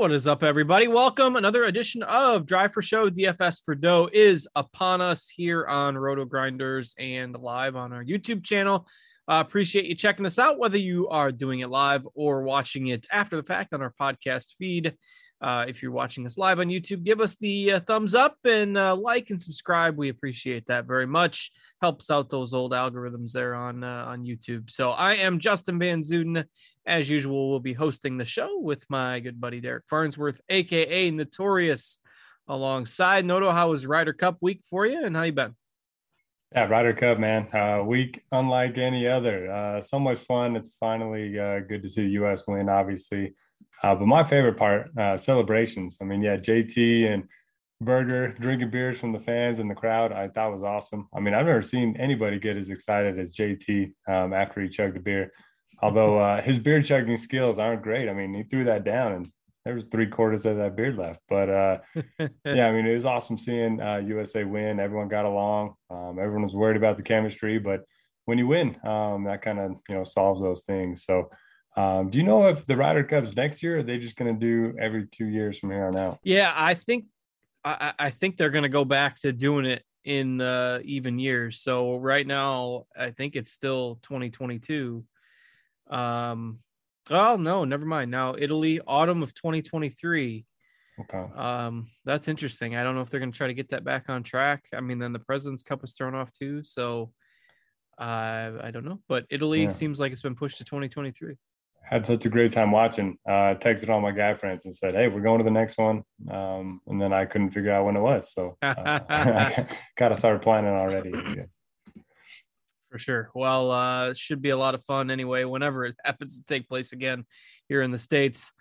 What is up, everybody? Welcome. Another edition of Drive for Show. DFS for Dough is upon us here on Roto Grinders and live on our YouTube channel. Uh, appreciate you checking us out, whether you are doing it live or watching it after the fact on our podcast feed. Uh, if you're watching us live on YouTube, give us the uh, thumbs up and uh, like and subscribe. We appreciate that very much. Helps out those old algorithms there on uh, on YouTube. So I am Justin Van Zuiden. As usual, we'll be hosting the show with my good buddy Derek Farnsworth, aka Notorious, alongside Noto. How was Ryder Cup week for you, and how you been? Yeah, Ryder Cup, man. Uh, week unlike any other. Uh, so much fun. It's finally uh, good to see the U.S. win, obviously. Uh, but my favorite part, uh, celebrations. I mean, yeah, JT and Berger drinking beers from the fans and the crowd. I thought was awesome. I mean, I've never seen anybody get as excited as JT um, after he chugged a beer. Although uh, his beard chugging skills aren't great. I mean, he threw that down and there was three quarters of that beard left. But uh, yeah, I mean, it was awesome seeing uh, USA win. Everyone got along. Um, everyone was worried about the chemistry, but when you win, um, that kind of you know solves those things. So, um, do you know if the Ryder Cup's next year? Or are they just going to do every two years from here on out? Yeah, I think I, I think they're going to go back to doing it in uh, even years. So right now, I think it's still 2022. Um, Oh no, never mind. Now Italy, autumn of 2023. Okay. Um, that's interesting. I don't know if they're going to try to get that back on track. I mean, then the President's Cup was thrown off too, so uh, I don't know. But Italy yeah. seems like it's been pushed to 2023. Had such a great time watching. Uh, texted all my guy friends and said, "Hey, we're going to the next one," um, and then I couldn't figure out when it was, so uh, I got to start planning already. For sure. Well, uh, it should be a lot of fun anyway, whenever it happens to take place again here in the States.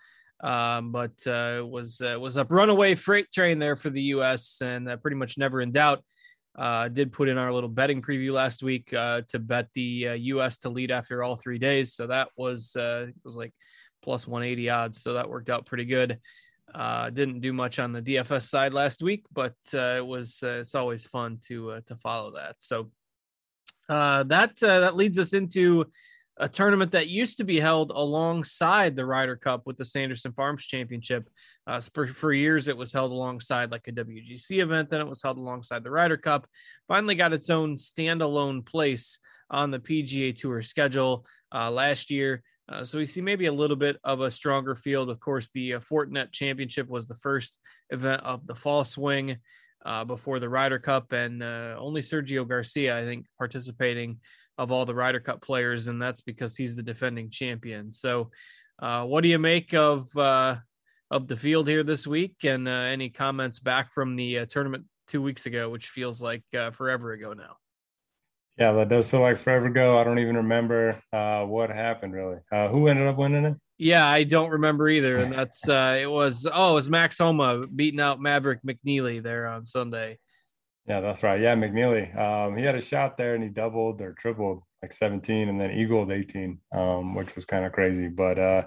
Um, but uh, was uh, was a runaway freight train there for the U.S. and uh, pretty much never in doubt. Uh, did put in our little betting preview last week uh, to bet the uh, U.S. to lead after all three days, so that was uh, it was like plus 180 odds, so that worked out pretty good. Uh, didn't do much on the DFS side last week, but uh, it was uh, it's always fun to uh, to follow that. So uh, that uh, that leads us into a tournament that used to be held alongside the Ryder Cup with the Sanderson Farms Championship. Uh, for for years, it was held alongside like a WGC event. Then it was held alongside the Ryder Cup. Finally, got its own standalone place on the PGA Tour schedule uh, last year. Uh, so we see maybe a little bit of a stronger field. Of course, the uh, Fortinet Championship was the first event of the fall swing uh, before the Ryder Cup, and uh, only Sergio Garcia, I think, participating of all the Ryder Cup players, and that's because he's the defending champion. So, uh, what do you make of uh, of the field here this week, and uh, any comments back from the uh, tournament two weeks ago, which feels like forever ago now? Yeah, that does feel like forever ago. I don't even remember what happened really. who ended up winning it? Yeah, I don't remember either. And that's uh it was oh, it was Max Homa beating out Maverick McNealy there on Sunday. Yeah, that's right. Yeah, McNealy. Um, he had a shot there and he doubled or tripled like 17 and then eagled 18, um, which was kind of crazy. But uh,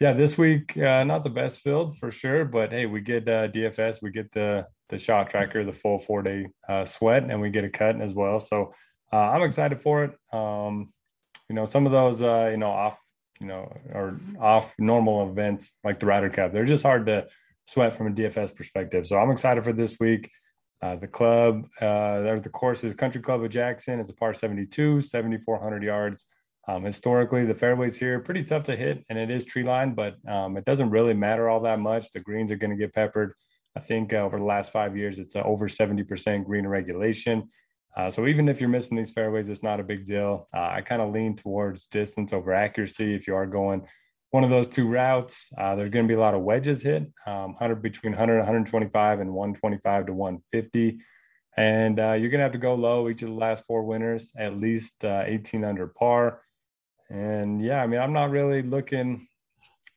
yeah, this week uh, not the best field for sure, but hey, we get uh, DFS, we get the the shot tracker, the full four day uh, sweat, and we get a cut as well. So uh, I'm excited for it. Um, you know, some of those uh, you know off you know or off normal events like the Ryder Cup, they're just hard to sweat from a DFS perspective. So I'm excited for this week. Uh, the club, uh, there's the course is Country Club of Jackson. It's a par 72, 7,400 yards. Um, historically, the fairways here are pretty tough to hit, and it is tree lined, but um, it doesn't really matter all that much. The greens are going to get peppered. I think uh, over the last five years, it's uh, over 70% green regulation. Uh, so even if you're missing these fairways, it's not a big deal. Uh, I kind of lean towards distance over accuracy. If you are going one of those two routes, uh, there's going to be a lot of wedges hit, um, 100 between 100, 125, and 125 to 150. And uh, you're going to have to go low each of the last four winners, at least 18 under par. And yeah, I mean, I'm not really looking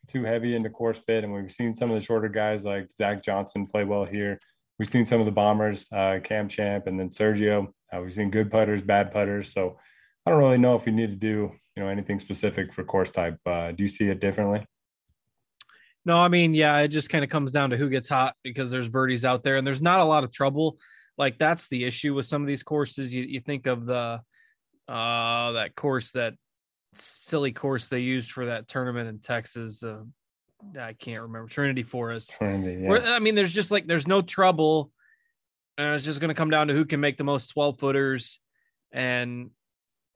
too heavy into course fit. And we've seen some of the shorter guys like Zach Johnson play well here. We've seen some of the bombers, uh, Cam Champ, and then Sergio. Uh, we've seen good putters, bad putters. So I don't really know if you need to do you know anything specific for course type. Uh, do you see it differently? No, I mean, yeah, it just kind of comes down to who gets hot because there's birdies out there and there's not a lot of trouble. Like that's the issue with some of these courses. You you think of the uh that course that silly course they used for that tournament in Texas. Uh, I can't remember Trinity Forest. Trinity, yeah. Where, I mean, there's just like there's no trouble, and it's just going to come down to who can make the most twelve footers, and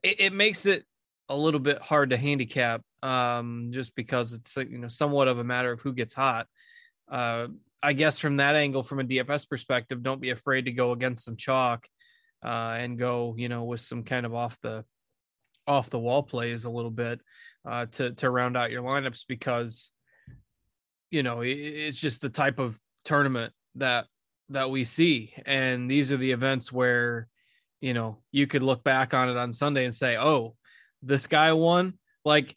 it, it, makes it a little bit hard to handicap, um, just because it's you know somewhat of a matter of who gets hot. Uh, I guess from that angle, from a DFS perspective, don't be afraid to go against some chalk, uh, and go you know with some kind of off the off the wall plays a little bit uh, to to round out your lineups because you know it, it's just the type of tournament that that we see and these are the events where you know you could look back on it on Sunday and say oh this guy won like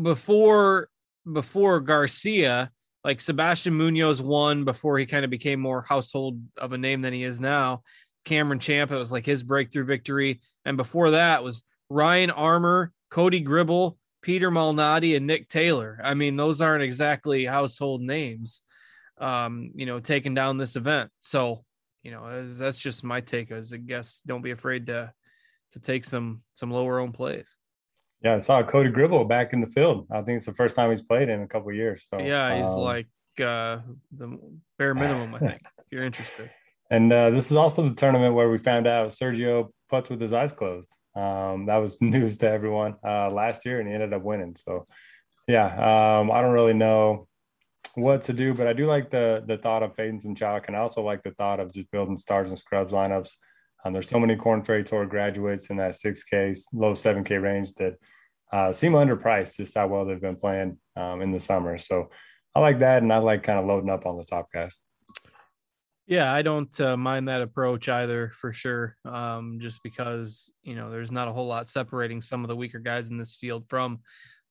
before before Garcia like Sebastian Munoz won before he kind of became more household of a name than he is now Cameron Champ. It was like his breakthrough victory. And before that was Ryan Armour, Cody Gribble, Peter Malnati, and Nick Taylor. I mean, those aren't exactly household names, um, you know, taking down this event. So, you know, that's just my take as I guess don't be afraid to to take some some lower own plays. Yeah, I saw Cody Gribble back in the field. I think it's the first time he's played in a couple years. So yeah, he's um, like uh the bare minimum, I think, if you're interested. And uh, this is also the tournament where we found out Sergio puts with his eyes closed. Um, that was news to everyone uh, last year, and he ended up winning. So, yeah, um, I don't really know what to do, but I do like the the thought of fading some chalk, and I also like the thought of just building stars and scrubs lineups. Um, there's so many Korn Ferry Tour graduates in that 6K, low 7K range that uh, seem underpriced just how well they've been playing um, in the summer. So I like that, and I like kind of loading up on the top guys. Yeah, I don't uh, mind that approach either for sure. Um, just because you know there's not a whole lot separating some of the weaker guys in this field from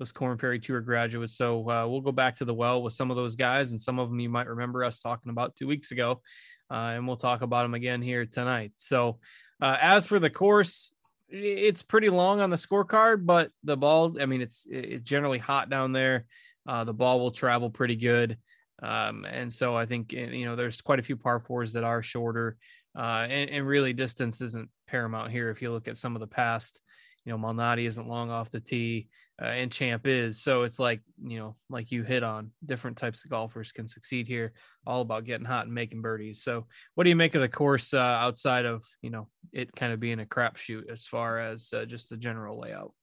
those Korn Ferry Tour graduates. So uh, we'll go back to the well with some of those guys, and some of them you might remember us talking about two weeks ago, uh, and we'll talk about them again here tonight. So uh, as for the course, it's pretty long on the scorecard, but the ball, I mean, it's it's generally hot down there. Uh, the ball will travel pretty good. Um, and so I think eh, you know there's quite a few par fours that are shorter, uh, and, and, really distance isn't paramount here. If you look at some of the past, you know Malnati isn't long off the tee, uh, and Champ is. So it's like you know, like you hit on, different types of golfers can succeed here. All about getting hot and making birdies. So what do you make of the course uh, outside of you know it kind of being a crapshoot as far as uh, just the general layout?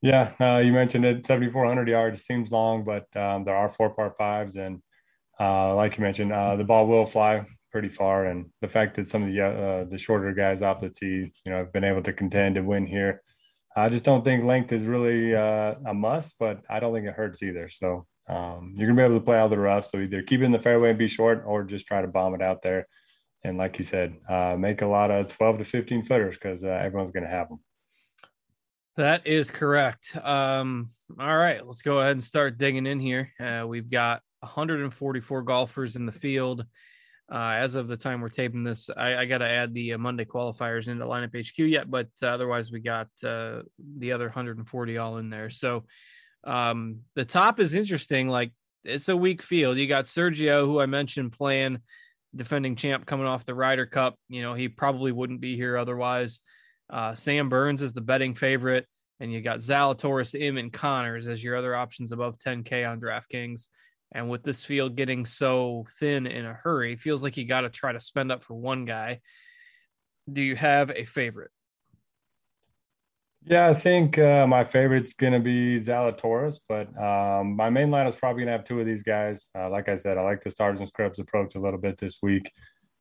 Yeah, you mentioned it. 7,400 yards seems long, but um, there are four par fives, and uh, like you mentioned, uh, the ball will fly pretty far. And the fact that some of the uh, the shorter guys off the tee, you know, have been able to contend and win here, I just don't think length is really uh, a must, but I don't think it hurts either. So um, you're gonna be able to play all the rough. So either keep it in the fairway and be short, or just try to bomb it out there. And like you said, uh, make a lot of 12 to 15 footers because everyone's gonna have them. That is correct. Um, all right, let's go ahead and start digging in here. Uh, we've got 144 golfers in the field. Uh, as of the time we're taping this, I, I got to add the uh, Monday qualifiers into lineup HQ yet, but uh, otherwise we got uh, the other 140 all in there. So um, the top is interesting. Like it's a weak field. You got Sergio, who I mentioned playing defending champ coming off the Ryder Cup. You know, he probably wouldn't be here otherwise. Uh, Sam Burns is the betting favorite, and you got Zalatoris, Im, and Conners as your other options above 10K on DraftKings. And with this field getting so thin in a hurry, feels like you got to try to spend up for one guy. Do you have a favorite? Yeah, I think uh, my favorite's going to be Zalatoris, but um, my main line is probably going to have two of these guys. Uh, like I said, I like the stars and scrubs approach a little bit this week.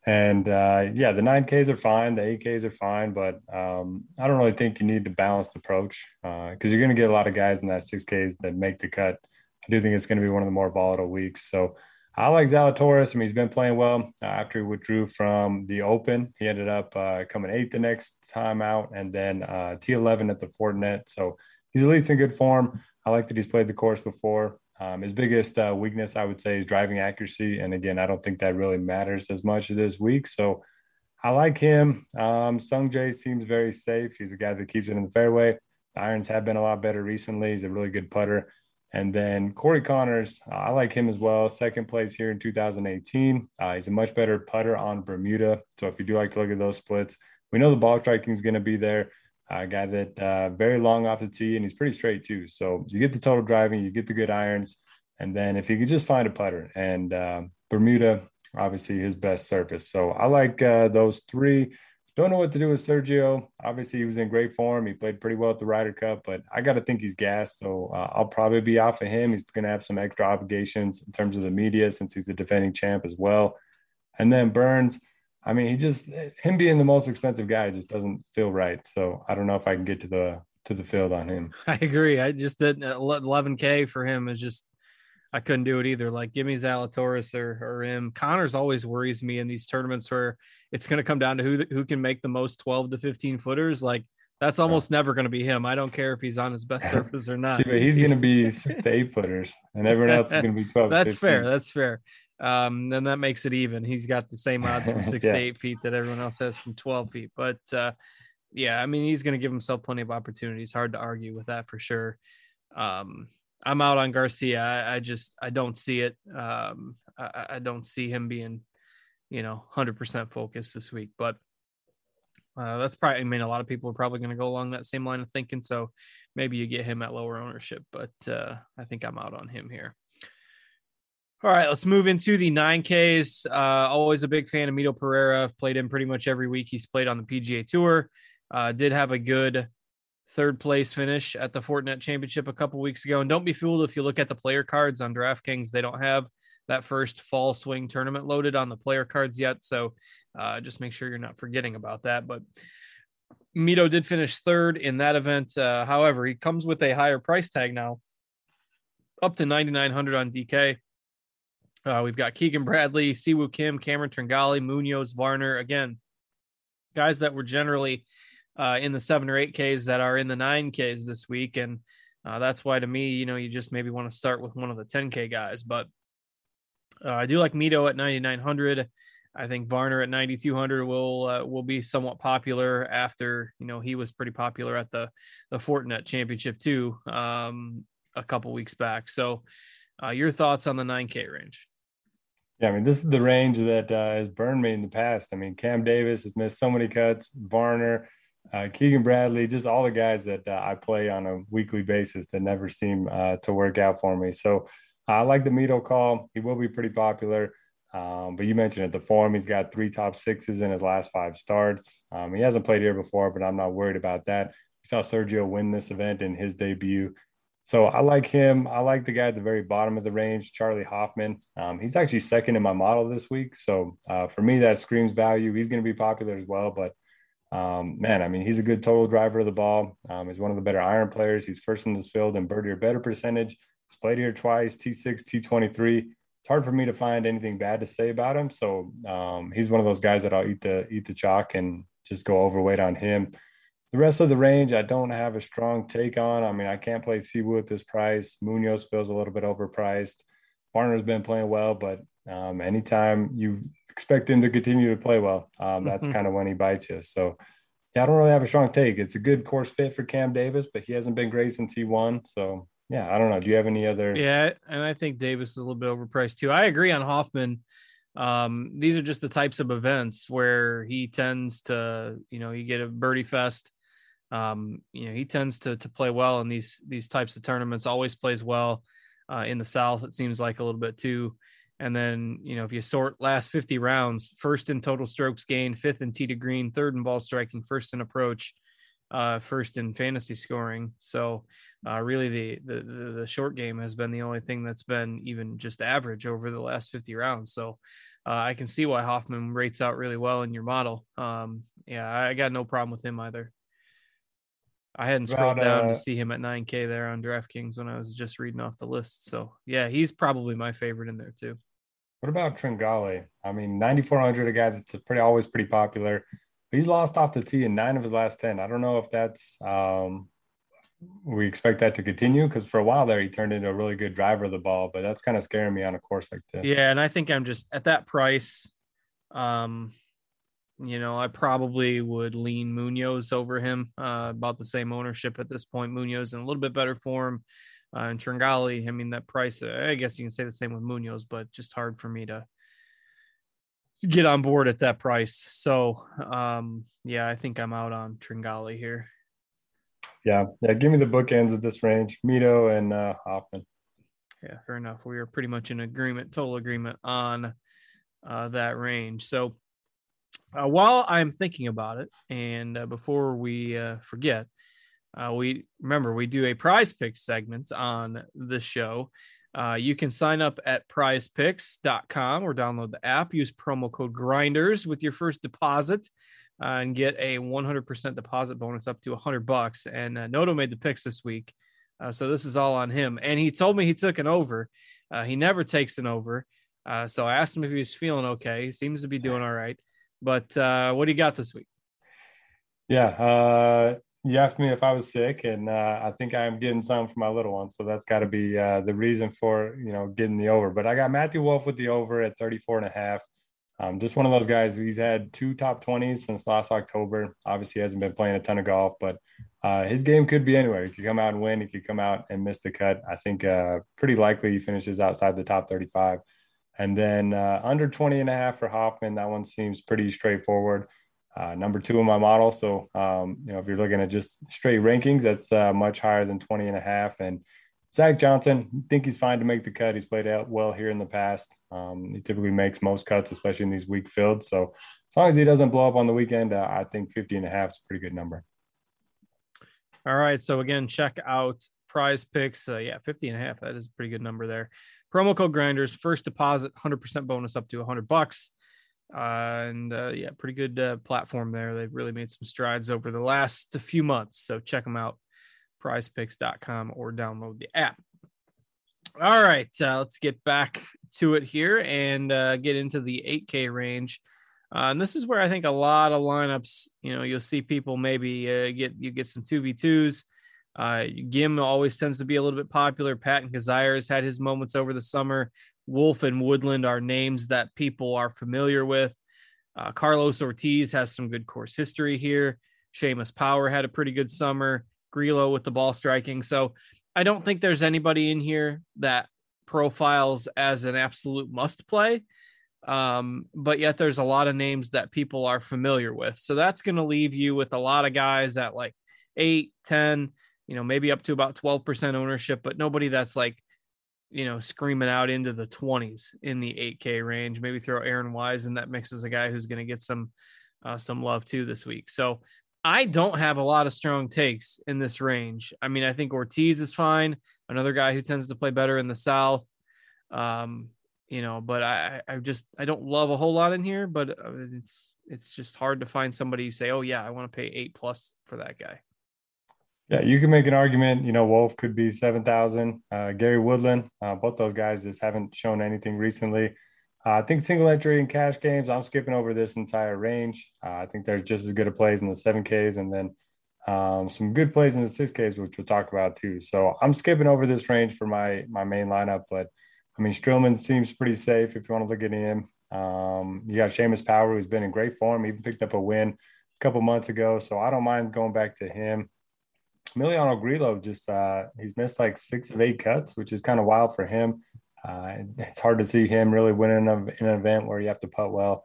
And uh, yeah, the 9Ks are fine, the 8Ks are fine, but um, I don't really think you need to balanced approach because uh, you're going to get a lot of guys in that 6Ks that make the cut. I do think it's going to be one of the more volatile weeks. So I like Zalatoris. I mean, he's been playing well uh, after he withdrew from the Open. He ended up uh, coming eighth the next time out, and then uh, T11 at the Fortinet. So he's at least in good form. I like that he's played the course before. Um, his biggest uh, weakness, I would say, is driving accuracy. And again, I don't think that really matters as much this week. So I like him. Um, Sung Jae seems very safe. He's a guy that keeps it in the fairway. The irons have been a lot better recently. He's a really good putter. And then Corey Conners, uh, I like him as well. Second place here in 2018. Uh, he's a much better putter on Bermuda. So if you do like to look at those splits, we know the ball striking is going to be there. A guy that uh, very long off the tee and he's pretty straight too. So you get the total driving, you get the good irons, and then if you could just find a putter and uh, Bermuda, obviously his best surface. So I like uh, those three. Don't know what to do with Sergio. Obviously, he was in great form. He played pretty well at the Ryder Cup, but I got to think he's gassed. So uh, I'll probably be off of him. He's going to have some extra obligations in terms of the media since he's a defending champ as well. And then Burns, I mean, he just him being the most expensive guy just doesn't feel right. So I don't know if I can get to the to the field on him. I agree. I just didn't 11k for him is just I couldn't do it either. Like, give me Zalatoris or or him. Conners always worries me in these tournaments where it's going to come down to who who can make the most 12 to 15 footers. Like, that's almost yeah. never going to be him. I don't care if he's on his best surface or not. See, but he's going to be six to eight footers, and everyone else is going to be 12. that's fair. That's fair. Um, then that makes it even. He's got the same odds from six yeah. to eight feet that everyone else has from 12 feet. But uh, yeah, I mean, he's going to give himself plenty of opportunities. Hard to argue with that for sure. Um, I'm out on Garcia. I, I just I don't see it. Um, I, I, don't see him being, you know, hundred percent focused this week. But uh, that's probably. I mean, a lot of people are probably going to go along that same line of thinking. So maybe you get him at lower ownership. But uh, I think I'm out on him here. All right, let's move into the 9Ks. Uh, always a big fan of Mito Pereira. I've played him pretty much every week. He's played on the PGA Tour. Uh, did have a good third place finish at the Fortinet Championship a couple weeks ago. And don't be fooled if you look at the player cards on DraftKings, they don't have that first fall swing tournament loaded on the player cards yet. So uh, just make sure you're not forgetting about that. But Mito did finish third in that event. Uh, however, he comes with a higher price tag now, up to 9,900 on DK. Uh, we've got Keegan Bradley, Siwoo Kim, Cameron Tringale, Munoz, Varner. Again, guys that were generally uh, in the seven or eight Ks that are in the nine Ks this week. And uh, that's why to me, you know, you just maybe want to start with one of the 10K guys. But uh, I do like Mito at 9,900. I think Varner at 9,200 will uh, will be somewhat popular after you know he was pretty popular at the the Fortinet Championship too um, a couple weeks back. So, uh, your thoughts on the 9K range? Yeah, I mean, this is the range that uh, has burned me in the past. I mean, Cam Davis has missed so many cuts. Varner, uh, Keegan Bradley, just all the guys that uh, I play on a weekly basis that never seem uh, to work out for me. So I like the Mito call. He will be pretty popular. Um, but you mentioned it, the form, he's got three top sixes in his last five starts. Um, he hasn't played here before, but I'm not worried about that. We saw Sergio win this event in his debut. So I like him. I like the guy at the very bottom of the range, Charley Hoffman. Um, he's actually second in my model this week. So uh, for me, that screams value. He's going to be popular as well. But um, man, I mean, he's a good total driver of the ball. Um, he's one of the better iron players. He's first in this field in birdie or better percentage. He's played here twice, T6, T23. It's hard for me to find anything bad to say about him. So um, he's one of those guys that I'll eat the eat the chalk and just go overweight on him. The rest of the range, I don't have a strong take on. I mean, I can't play Siwoo at this price. Munoz feels a little bit overpriced. Varner's been playing well, but Um, anytime you expect him to continue to play well, um, that's mm-hmm. kind of when he bites you. So, yeah, I don't really have a strong take. It's a good course fit for Cam Davis, but he hasn't been great since he won. So, yeah, I don't know. Do you have any other? Yeah, and I think Davis is a little bit overpriced too. I agree on Hoffman. Um, these are just the types of events where he tends to, you know, you get a birdie fest. Um, you know, he tends to to play well in these these types of tournaments. Always plays well uh, in the South. It seems like a little bit too. And then, you know, if you sort last 50 rounds, first in total strokes gained, fifth in tee to green, third in ball striking, first in approach, uh, first in fantasy scoring. So, uh, really, the, the the short game has been the only thing that's been even just average over the last 50 rounds. So, uh, I can see why Hoffman rates out really well in your model. Um, yeah, I got no problem with him either. I hadn't scrolled About, down uh, to see him at 9K there on DraftKings when I was just reading off the list. So yeah, he's probably my favorite in there too. What about Tringale? I mean, 9,400, a guy that's pretty always pretty popular. He's lost off the tee in nine of his last 10. I don't know if that's, um, we expect that to continue because for a while there, he turned into a really good driver of the ball, but that's kind of scaring me on a course like this. Yeah. And I think I'm just at that price. Um, you know, I probably would lean Munoz over him, uh, about the same ownership at this point. Munoz in a little bit better form. Uh, and Tringale, I mean, that price, uh, I guess you can say the same with Munoz, but just hard for me to get on board at that price. So, um, yeah, I think I'm out on Tringale here. Yeah. Yeah. Give me the bookends of this range Mito and uh, Hoffman. Yeah, fair enough. We are pretty much in agreement, total agreement on uh, that range. So, uh, while I'm thinking about it, and uh, before we uh, forget, uh, we remember we do a prize pick segment on the show. Uh, you can sign up at prizepicks.com or download the app. Use promo code grinders with your first deposit uh, and get a 100% deposit bonus up to 100 bucks. And uh, Noto made the picks this week. Uh, so this is all on him. And he told me he took an over. Uh, he never takes an over. Uh, so I asked him if he was feeling okay. He seems to be doing all right. But what do you got this week? Yeah, you asked me if I was sick, and uh, I think I'm getting some for my little one. So that's got to be uh, the reason for you know getting the over. But I got Matthew Wolff with the over at 34 and a half. Um, just one of those guys. He's had two top 20s since last October. Obviously, hasn't been playing a ton of golf, but uh, his game could be anywhere. He could come out and win. He could come out and miss the cut. I think uh, pretty likely he finishes outside the top 35. And then uh, under 20 and a half for Hoffman. That one seems pretty straightforward uh, number two in my model. So, um, you know, if you're looking at just straight rankings, that's uh, much higher than 20 and a half. And Zach Johnson, I think he's fine to make the cut. He's played out well here in the past. Um, he typically makes most cuts, especially in these weak fields. So as long as he doesn't blow up on the weekend, uh, I think 50 and a half is a pretty good number. All right. So again, check out prize picks. Uh, yeah, 50 and a half. That is a pretty good number there. Promo code grinders, first deposit, 100% bonus up to 100 bucks. Uh, and uh, yeah, pretty good uh, platform there. They've really made some strides over the last few months. So check them out, prizepicks.com or download the app. All right, uh, let's get back to it here and uh, get into the 8K range. Uh, and this is where I think a lot of lineups, you know, you'll see people maybe get you get some 2v2s. Gim always tends to be a little bit popular. Patton Kizzire has had his moments over the summer. Wolff and Woodland are names that people are familiar with. Uh, Carlos Ortiz has some good course history here. Seamus Power had a pretty good summer. Grillo with the ball striking. So I don't think there's anybody in here that profiles as an absolute must play. Um, but yet there's a lot of names that people are familiar with. So that's going to leave you with a lot of guys at like eight, 10, you know, maybe up to about 12% ownership, but nobody that's like you know, screaming out into the 20s in the 8K range. Maybe throw Aaron Wise in that mix as a guy who's going to get some uh, some love too this week. So I don't have a lot of strong takes in this range. I mean, I think Ortiz is fine. Another guy who tends to play better in the South. Um, you know, but I, I just I don't love a whole lot in here. But uh, it's it's just hard to find somebody who say, oh yeah, I want to pay eight plus for that guy. Yeah, you can make an argument. You know, Wolff could be seven thousand. Uh, Gary Woodland, uh, both those guys just haven't shown anything recently. Uh, I think single entry and cash games. I'm skipping over this entire range. Uh, I think there's just as good a plays in the seven Ks and then um, some good plays in the six Ks, which we'll talk about too. So I'm skipping over this range for my my main lineup, but I mean, Streelman seems pretty safe if you want to look at him. Um, you got Seamus Power, who's been in great form. Even picked up a win a couple months ago, so I don't mind going back to him. Emiliano Grillo just uh, he's missed like six of eight cuts, which is kind of wild for him. Uh, it's hard to see him really winning a, in an event where you have to putt well.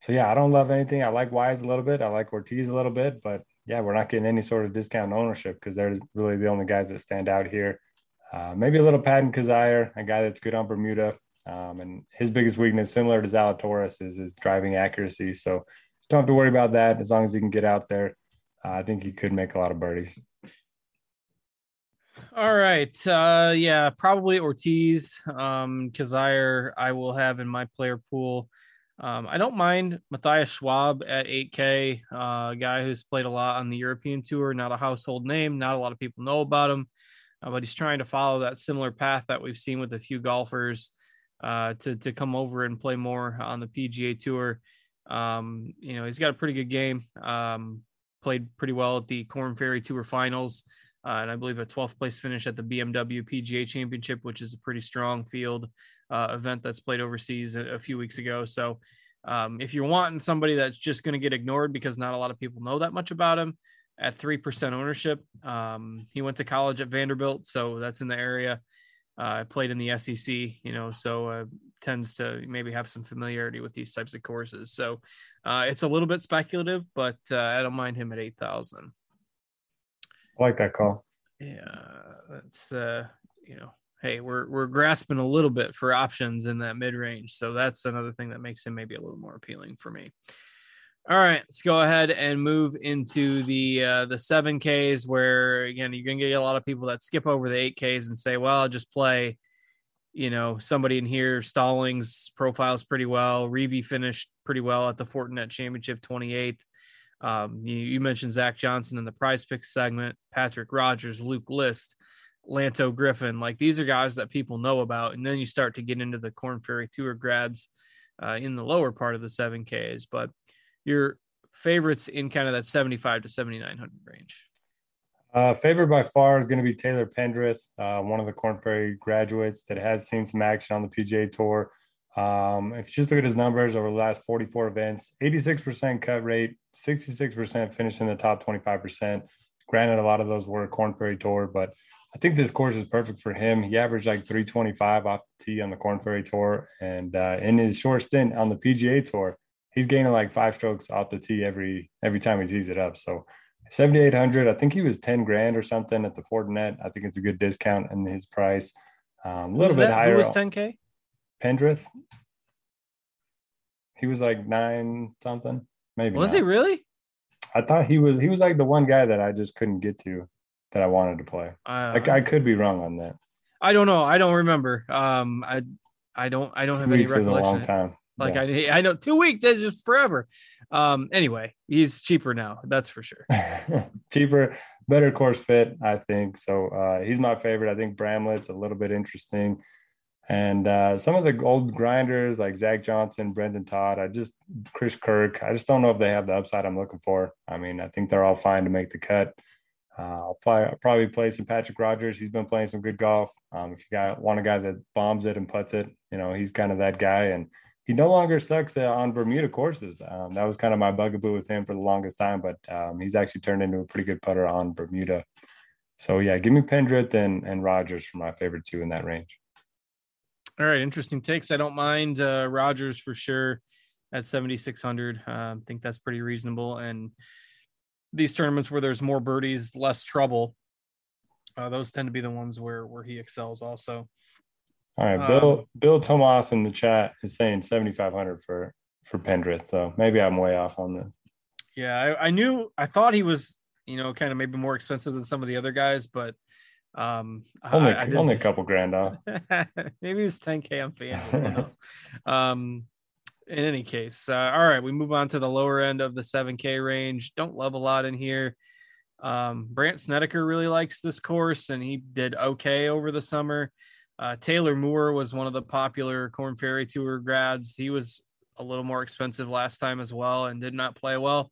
So yeah, I don't love anything. I like Wise a little bit. I like Ortiz a little bit, but yeah, we're not getting any sort of discount ownership because they're really the only guys that stand out here. Uh, maybe a little Patton Kizzire, a guy that's good on Bermuda. Um, and his biggest weakness, similar to Zalatoris, is his driving accuracy. So don't have to worry about that as long as he can get out there. Uh, I think he could make a lot of birdies. All right. Uh, yeah, probably Ortiz. Um, Kizzire, I will have in my player pool. Um, I don't mind Matthias Schwab at 8K, uh, guy who's played a lot on the European tour, not a household name, not a lot of people know about him, uh, but he's trying to follow that similar path that we've seen with a few golfers uh, to to come over and play more on the PGA tour. Um, you know, he's got a pretty good game. Um, played pretty well at the Korn Ferry Tour Finals, uh, and I believe a 12th place finish at the BMW PGA Championship, which is a pretty strong field uh, event that's played overseas a, a few weeks ago. So um, if you're wanting somebody that's just going to get ignored because not a lot of people know that much about him, at 3% ownership, um, he went to college at Vanderbilt. So that's in the area. I uh, played in the SEC, you know, so uh, tends to maybe have some familiarity with these types of courses. So uh, it's a little bit speculative, but uh, I don't mind him at 8,000. I like that call. Yeah, that's, uh, you know, hey, we're we're grasping a little bit for options in that mid range. So that's another thing that makes him maybe a little more appealing for me. All right, let's go ahead and move into the uh, the seven Ks, where again you're gonna get a lot of people that skip over the eight Ks and say, "Well, I'll just play." You know, somebody in here, Stallings profiles pretty well. Reavie finished pretty well at the Fortinet Championship 28th. Um, you, you, mentioned Zach Johnson in the prize pick segment, Patrick Rodgers, Luke List. Lanto Griffin. Like these are guys that people know about. And then you start to get into the Korn Ferry Tour grads uh, in the lower part of the 7Ks. But your favorites in kind of that 75 to 7,900 range? Uh, favorite by far is going to be Taylor Pendrith, uh, one of the Korn Ferry graduates that has seen some action on the PGA Tour. Um, if you just look at his numbers over the last 44 events, 86% cut rate, 66% finished in the top 25%. Granted, a lot of those were Korn Ferry Tour, but I think this course is perfect for him. He averaged like 325 off the tee on the Korn Ferry Tour, and uh, in his short stint on the PGA Tour, he's gaining like five strokes off the tee every every time he tees it up. So 7,800. I think he was 10 grand or something at the Fortinet. I think it's a good discount in his price. Um, a little bit that? higher. Who was 10k? Pendrith. He was like nine something, maybe. Was he really? I thought he was. He was like the one guy that I just couldn't get to that I wanted to play. Uh, I, I could be wrong on that. I don't know. I don't remember. Um, I I don't I don't two have any recollection. Is a long time. Like yeah. I I know two weeks is just forever. Um, anyway, he's cheaper now. That's for sure. cheaper, better course fit, I think. So uh, he's my favorite. I think Bramlett's a little bit interesting. And uh, some of the old grinders like Zach Johnson, Brendon Todd, I just Chris Kirk, I just don't know if they have the upside I'm looking for. I mean, I think they're all fine to make the cut. Uh, I'll, play, I'll probably play some Patrick Rodgers. He's been playing some good golf. Um, if you got want a guy that bombs it and puts it, you know, he's kind of that guy. And he no longer sucks uh, on Bermuda courses. Um, that was kind of my bugaboo with him for the longest time, but um, he's actually turned into a pretty good putter on Bermuda. So yeah, give me Pendrith and and Rodgers for my favorite two in that range. All right, interesting takes. I don't mind uh, Rodgers for sure at 7600. Uh, I think that's pretty reasonable and these tournaments where there's more birdies, less trouble, uh, those tend to be the ones where where he excels also. All right, Bill um, Bill Tomas in the chat is saying 7500 for for Pendrith, so maybe I'm way off on this. Yeah, I, I knew I thought he was, you know, kind of maybe more expensive than some of the other guys, but um only I, I only a couple grand off. maybe it was 10k I'm fan. um in any case, uh, all right, we move on to the lower end of the 7K range. Don't love a lot in here. Um, Brandt Snedeker really likes this course, and he did okay over the summer. Uh, Taylor Moore was one of the popular Korn Ferry Tour grads. He was a little more expensive last time as well, and did not play well.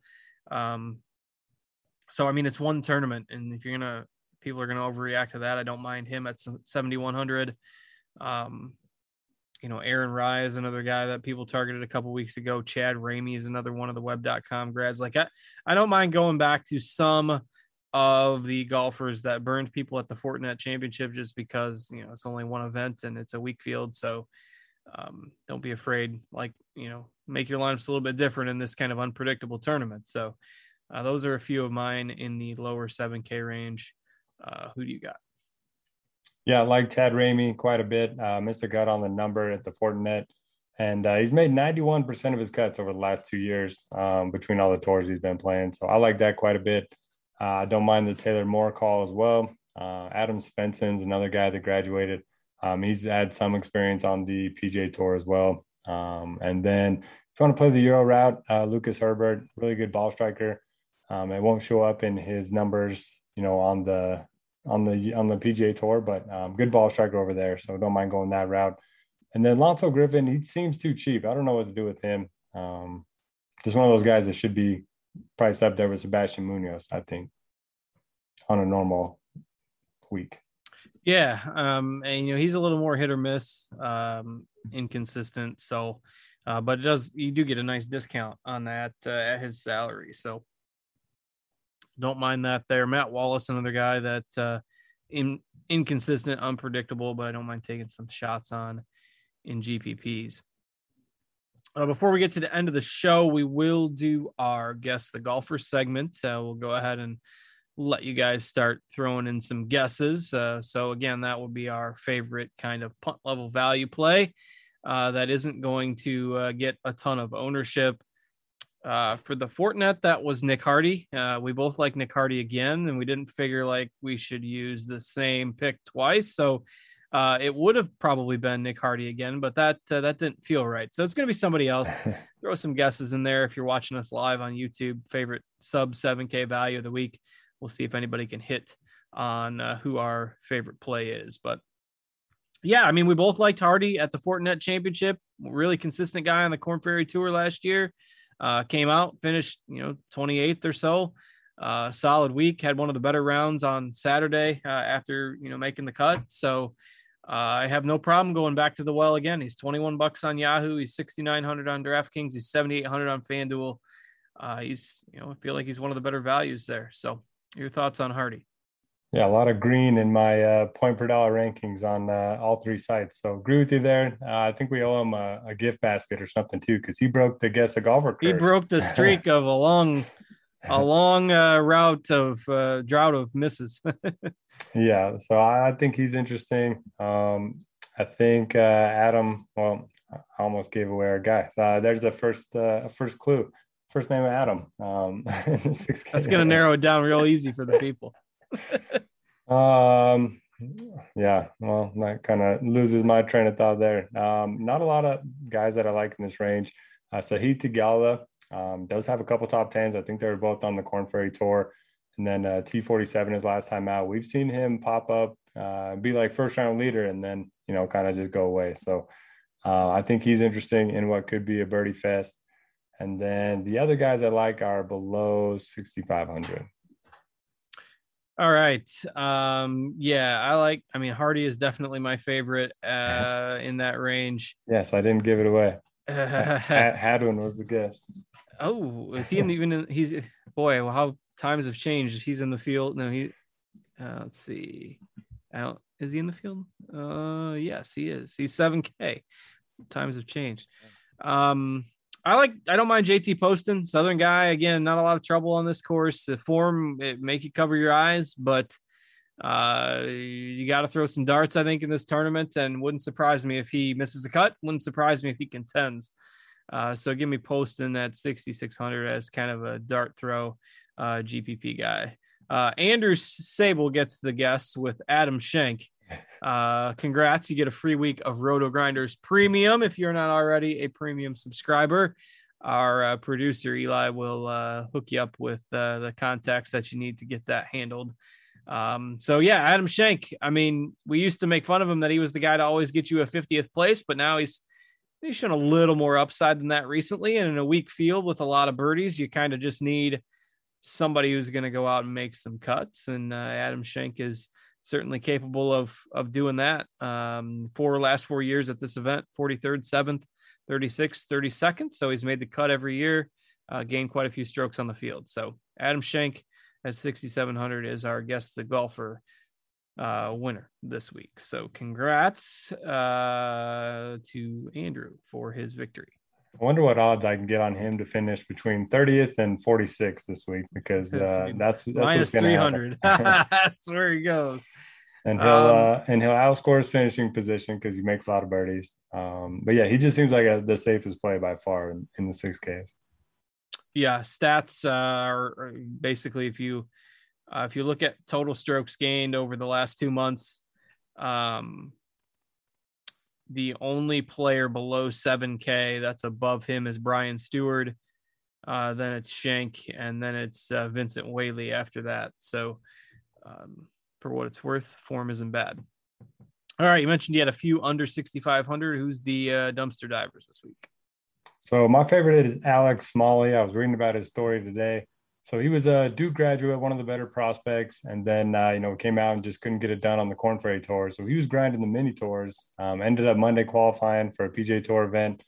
Um, so I mean, it's one tournament, and if you're gonna people are gonna overreact to that, I don't mind him at 7100. Um, you know, Aaron Rai is another guy that people targeted a couple weeks ago. Chad Ramey is another one of the web.com grads. Like I, I don't mind going back to some of the golfers that burned people at the Fortinet championship just because, you know, it's only one event and it's a weak field. So um, don't be afraid, like, you know, make your lineups a little bit different in this kind of unpredictable tournament. So uh, those are a few of mine in the lower 7K range. Uh, who do you got? Yeah, I like Chad Ramey quite a bit. Uh, missed a cut on the number at the Fortinet. And uh, he's made 91% of his cuts over the last two years um, between all the tours he's been playing. So I like that quite a bit. Uh, I don't mind the Taylor Moore call as well. Uh, Adam Svensson's another guy that graduated. Um, he's had some experience on the PGA Tour as well. Um, and then if you want to play the Euro route, uh, Lucas Herbert, really good ball striker. Um, it won't show up in his numbers, you know, on the on the on the PGA Tour, but um, good ball striker over there. So don't mind going that route. And then Lanto Griffin, he seems too cheap. I don't know what to do with him. Um, just one of those guys that should be priced up there with Sebastian Munoz, I think, on a normal week. Yeah, um, and you know he's a little more hit or miss, um, inconsistent. So, uh, but it does you do get a nice discount on that uh, at his salary. So don't mind that there. Matt Wallace, another guy that uh, in inconsistent, unpredictable, but I don't mind taking some shots on in GPPs. Uh, before we get to the end of the show, we will do our guess the golfer segment. Uh, we'll go ahead and let you guys start throwing in some guesses. Uh, so again, that will be our favorite kind of punt level value play. Uh, that isn't going to uh, get a ton of ownership. Uh, for the Fortinet, that was Nick Hardy. Uh, we both like Nick Hardy again, and we didn't figure like we should use the same pick twice. So uh, it would have probably been Nick Hardy again, but that uh, that didn't feel right. So it's going to be somebody else. Throw some guesses in there if you're watching us live on YouTube. Favorite sub 7K value of the week. We'll see if anybody can hit on uh, who our favorite play is. But yeah, I mean, we both liked Hardy at the Fortinet Championship. Really consistent guy on the Korn Ferry Tour last year. Uh, came out, finished, you know, 28th or so. Uh, solid week. Had one of the better rounds on Saturday uh, after you know making the cut. So uh, I have no problem going back to the well again. He's 21 bucks on Yahoo. He's 6,900 on DraftKings. He's 7,800 on FanDuel. Uh, he's you know I feel like he's one of the better values there. So your thoughts on Hardy? Yeah, a lot of green in my uh, point per dollar rankings on uh, all three sites. So agree with you there. Uh, I think we owe him a, a, gift basket or something too, because he broke the guess a golfer. Curse. He broke the streak of a long, a long uh, route of uh, drought of misses. yeah, so I, think he's interesting. Um, I think uh, Adam. Well, I almost gave away our guy. there's a first, a first clue. First name of Adam. Um, That's going to narrow it down real easy for the people. Um, yeah, well, that kind of loses my train of thought there. Um, not a lot of guys that I like in this range. Uh, Theegala um, does have a couple top tens. I think they were both on the Korn Ferry Tour. And then uh, T47 his last time out. We've seen him pop up, uh, be like first round leader, and then, you know, kind of just go away. So uh, I think he's interesting in what could be a birdie fest. And then the other guys I like are below 6,500. All right. Um, yeah, I like, I mean, Hardy is definitely my favorite uh, in that range. Yes, I didn't give it away. Hadwin was the guest. Oh, is he in, even in, he's, boy, well, how times have changed. He's in the field. No, he, uh, let's see. Out, is he in the field? Uh, yes, he is. He's 7K. Times have changed. Um, I like. I don't mind JT Poston, Southern guy. Again, not a lot of trouble on this course. The form it make you cover your eyes, but uh, you got to throw some darts. I think in this tournament, and wouldn't surprise me if he misses a cut. Wouldn't surprise me if he contends. Uh, so give me Poston at 6600 as kind of a dart throw uh, GPP guy. Uh, Andrew Sable gets the guess with Adam Schenk. Uh, congrats. You get a free week of Roto Grinders Premium if you're not already a premium subscriber. Our uh, producer Eli will uh, hook you up with uh, the contacts that you need to get that handled. Um, so yeah, Adam Schenk. I mean, we used to make fun of him that he was the guy to always get you a 50th place, but now he's he's shown a little more upside than that recently. And in a weak field with a lot of birdies, you kind of just need somebody who's going to go out and make some cuts. And uh, Adam Schenk is certainly capable of of doing that. Um, four last four years at this event 43rd, 7th, 36th, 32nd. So he's made the cut every year, uh, gained quite a few strokes on the field. So Adam Schenk at 6,700 is our guest, the golfer uh, winner this week. So congrats uh, to Andrew for his victory. I wonder what odds I can get on him to finish between 30th and 46th this week because uh, that's that's minus 300. that's where he goes. And he'll um, uh, and he'll outscore his finishing position because he makes a lot of birdies. Um, but yeah, he just seems like a, the safest play by far in, in the six Ks. Yeah, stats uh, are, basically if you uh, if you look at total strokes gained over the last two months, um, the only player below 7K that's above him is Brian Stuard. Uh, then it's Schenk, and then it's uh, Vincent Whaley after that. So, um, for what it's worth, form isn't bad. All right, you mentioned you had a few under 6,500. Who's the uh, dumpster divers this week? So, my favorite is Alex Smalley. I was reading about his story today. So he was a Duke graduate, one of the better prospects, and then uh, you know came out and just couldn't get it done on the Korn Ferry Tour. So he was grinding the mini tours. Um, ended up Monday qualifying for a PGA Tour event,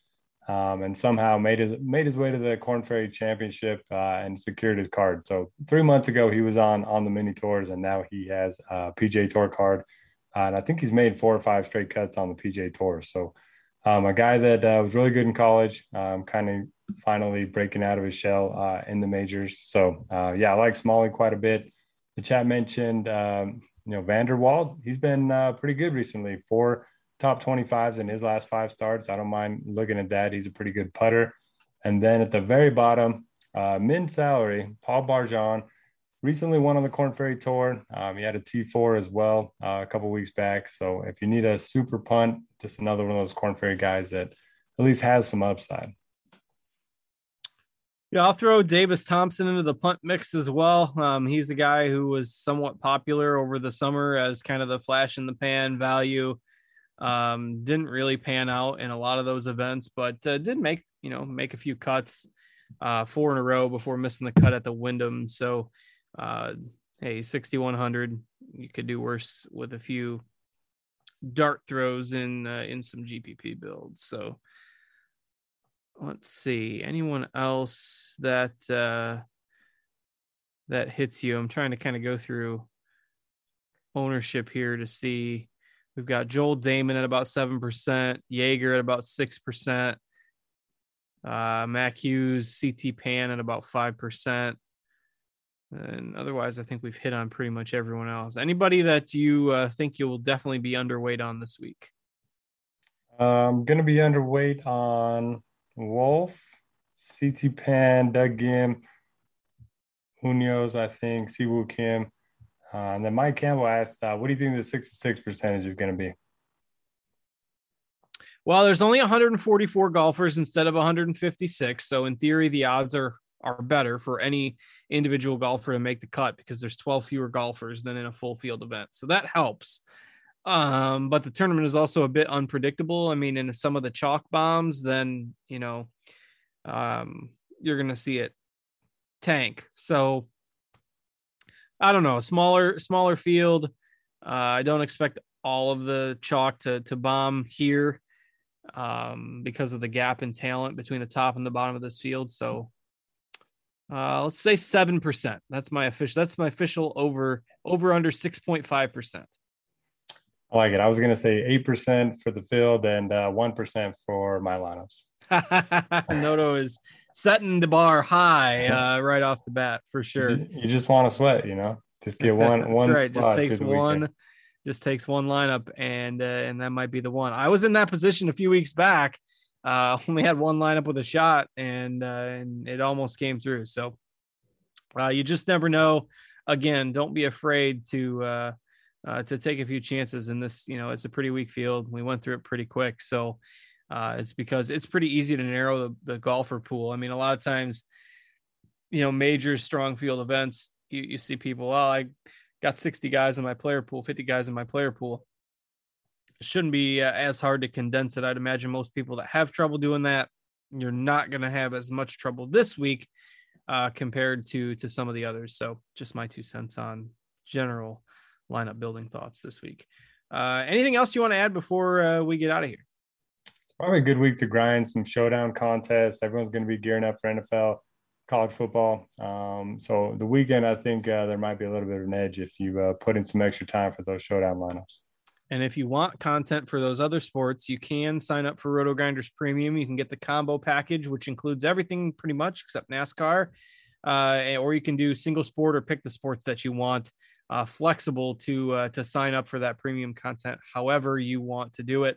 um, and somehow made his made his way to the Korn Ferry Championship uh, and secured his card. So three months ago he was on on the mini tours, and now he has a PGA Tour card, uh, and I think he's made four or five straight cuts on the PGA Tour. So um, a guy that uh, was really good in college, um, kind of finally breaking out of his shell uh, in the majors. So uh, yeah, I like Smalley quite a bit. The chat mentioned um, you know van der Walt. He's been uh, pretty good recently. Four top 25s in his last five starts. I don't mind looking at that. He's a pretty good putter. And then at the very bottom, uh, min salary, Paul Barjon recently won on the Korn Ferry Tour. Um, he had a T4 as well uh, a couple weeks back. So if you need a super punt, just another one of those Korn Ferry guys that at least has some upside. Yeah, I'll throw Davis Thompson into the punt mix as well. Um, he's a guy who was somewhat popular over the summer as kind of the flash in the pan value. Um, didn't really pan out in a lot of those events, but uh, did make you know make a few cuts, uh, four in a row before missing the cut at the Wyndham. So, uh, hey, 6100, you could do worse with a few dart throws in uh, in some GPP builds. So let's see anyone else that uh that hits you? I'm trying to kind of go through ownership here to see. We've got Joel Dahmen at about 7% jaeger at about 6% uh mac hughes ct pan at about 5% and otherwise i think we've hit on pretty much everyone else. Anybody that you uh, think you'll definitely be underweight on this week? I'm going to be underweight on Wolff, CT Pan, Doug Ghim, Munoz, I think, Siwoo Kim. Uh, and then Mike Campbell asked, uh, what do you think the 66 percentage is going to be? Well, there's only 144 golfers instead of 156. So in theory, the odds are are better for any individual golfer to make the cut because there's 12 fewer golfers than in a full field event. So that helps. Um, but the tournament is also a bit unpredictable. I mean, in some of the chalk bombs, then you know, um, you're gonna see it tank. So I don't know, smaller smaller field. Uh, I don't expect all of the chalk to to bomb here um, because of the gap in talent between the top and the bottom of this field. So uh, let's say seven percent. That's my official. That's my official over over under six point five percent. I like it. I was going to say 8% for the field and uh, 1% for my lineups. Noto is setting the bar high uh, right off the bat for sure. You just want to sweat, you know, just get one, one right. Just takes one, weekend. just takes one lineup and, uh, and that might be the one. I was in that position a few weeks back. Uh, only had one lineup with a shot and, uh, and it almost came through. So uh, you just never know. Again, don't be afraid to, uh, to take a few chances in this. You know, it's a pretty weak field. We went through it pretty quick, so uh, it's because it's pretty easy to narrow the, the golfer pool. I mean, a lot of times, you know, major strong field events, you, you see people. Well, I got 60 guys in my player pool, 50 guys in my player pool. It shouldn't be uh, as hard to condense it. I'd imagine most people that have trouble doing that, you're not going to have as much trouble this week uh, compared to to some of the others. So, just my two cents on general lineup building thoughts this week. Uh, anything else you want to add before uh, we get out of here? It's probably a good week to grind some showdown contests. Everyone's going to be gearing up for NFL, college football. Um, so the weekend, I think uh, there might be a little bit of an edge if you uh, put in some extra time for those showdown lineups. And if you want content for those other sports, you can sign up for Roto Grinders Premium. You can get the combo package, which includes everything pretty much except NASCAR. Uh, or you can do single sport or pick the sports that you want. Uh, flexible to uh, to sign up for that premium content, however you want to do it.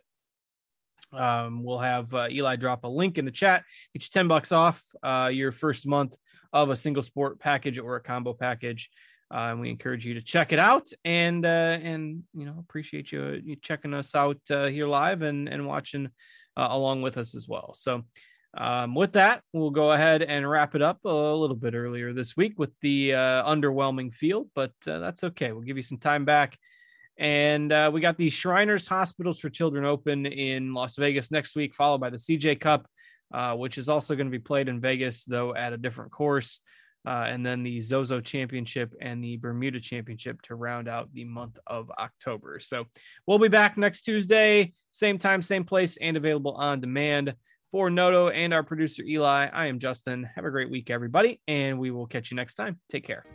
Um, we'll have uh, Eli drop a link in the chat. Get you ten bucks off uh, your first month of a single sport package or a combo package. Uh, and we encourage you to check it out and uh, and you know appreciate you, you checking us out here live and and watching along with us as well. So um, with that, we'll go ahead and wrap it up a little bit earlier this week with the uh, underwhelming field, but uh, that's okay. We'll give you some time back. And we got the Shriners Hospitals for Children Open in Las Vegas next week, followed by the CJ Cup, which is also going to be played in Vegas, though at a different course uh, and then the Zozo Championship and the Bermuda Championship to round out the month of October. So we'll be back next Tuesday, same time, same place, and available on demand. For Noto and our producer Eli, I am Justin. Have a great week, everybody, and we will catch you next time. Take care.